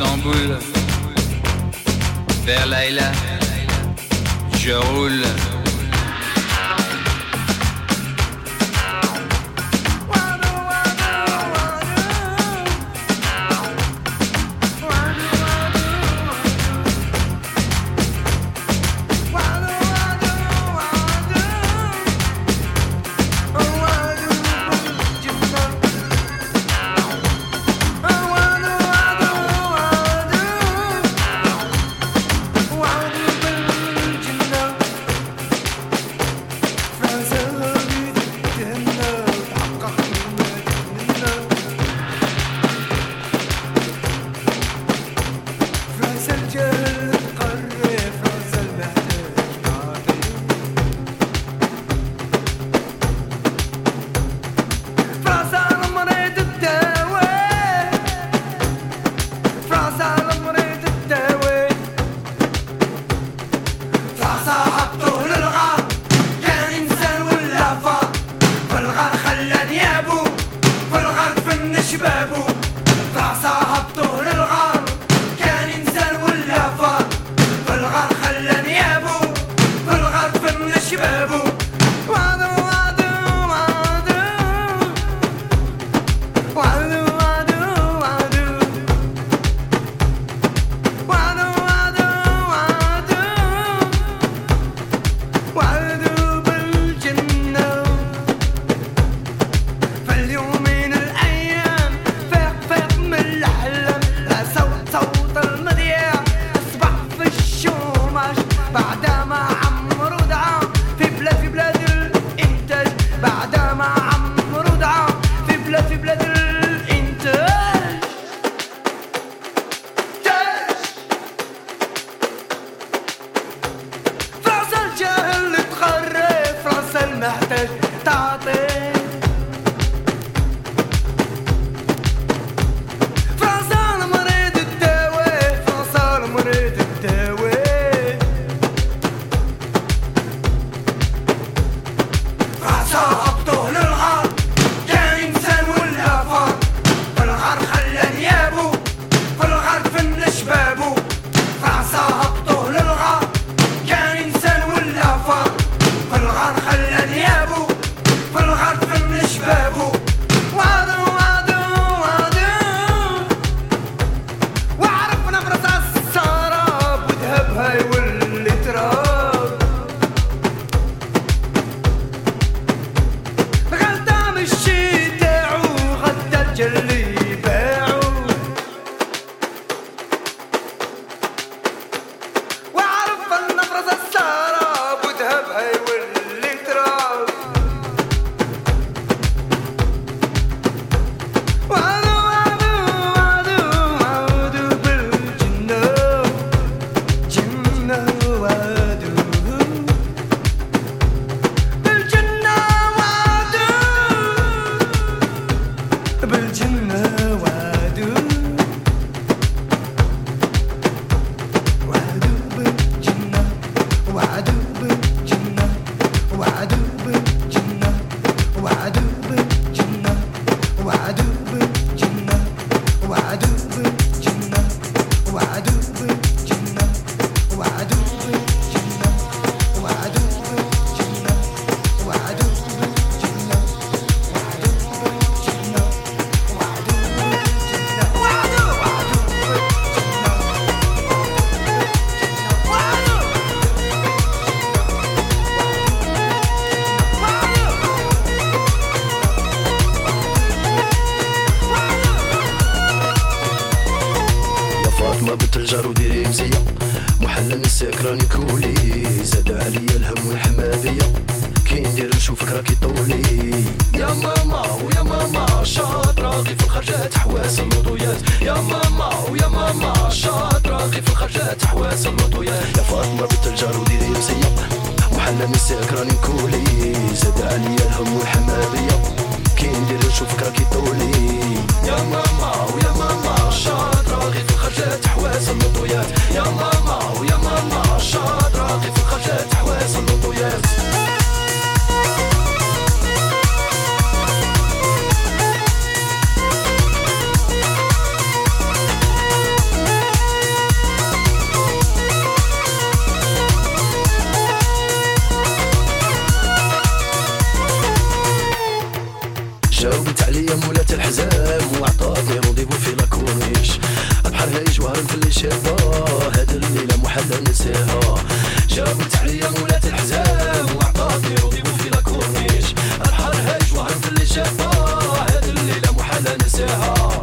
Istanbul, vers Laila, je roule. تحوى صمتويا يا فاطمة بنت الجار وديري وسيا وحنا نسيك راني كولي زاد عليا الهم والحما كي ندير نشوفك راكي طولي. يا ماما ويا ماما شاطرة غير في الخرجة. تحوى صمتويا يا ماما ويا ماما شاطرة غير في الخرجة. تحوى صمتويا عارف اللي شافها. هاد الليلة مو حدا نساها. جابت عليا مولات الحزام وعطاتني رضيبو في لاكورنيش الحر هاج وعارف اللي شافها. هاد الليلة مو حدا نساها.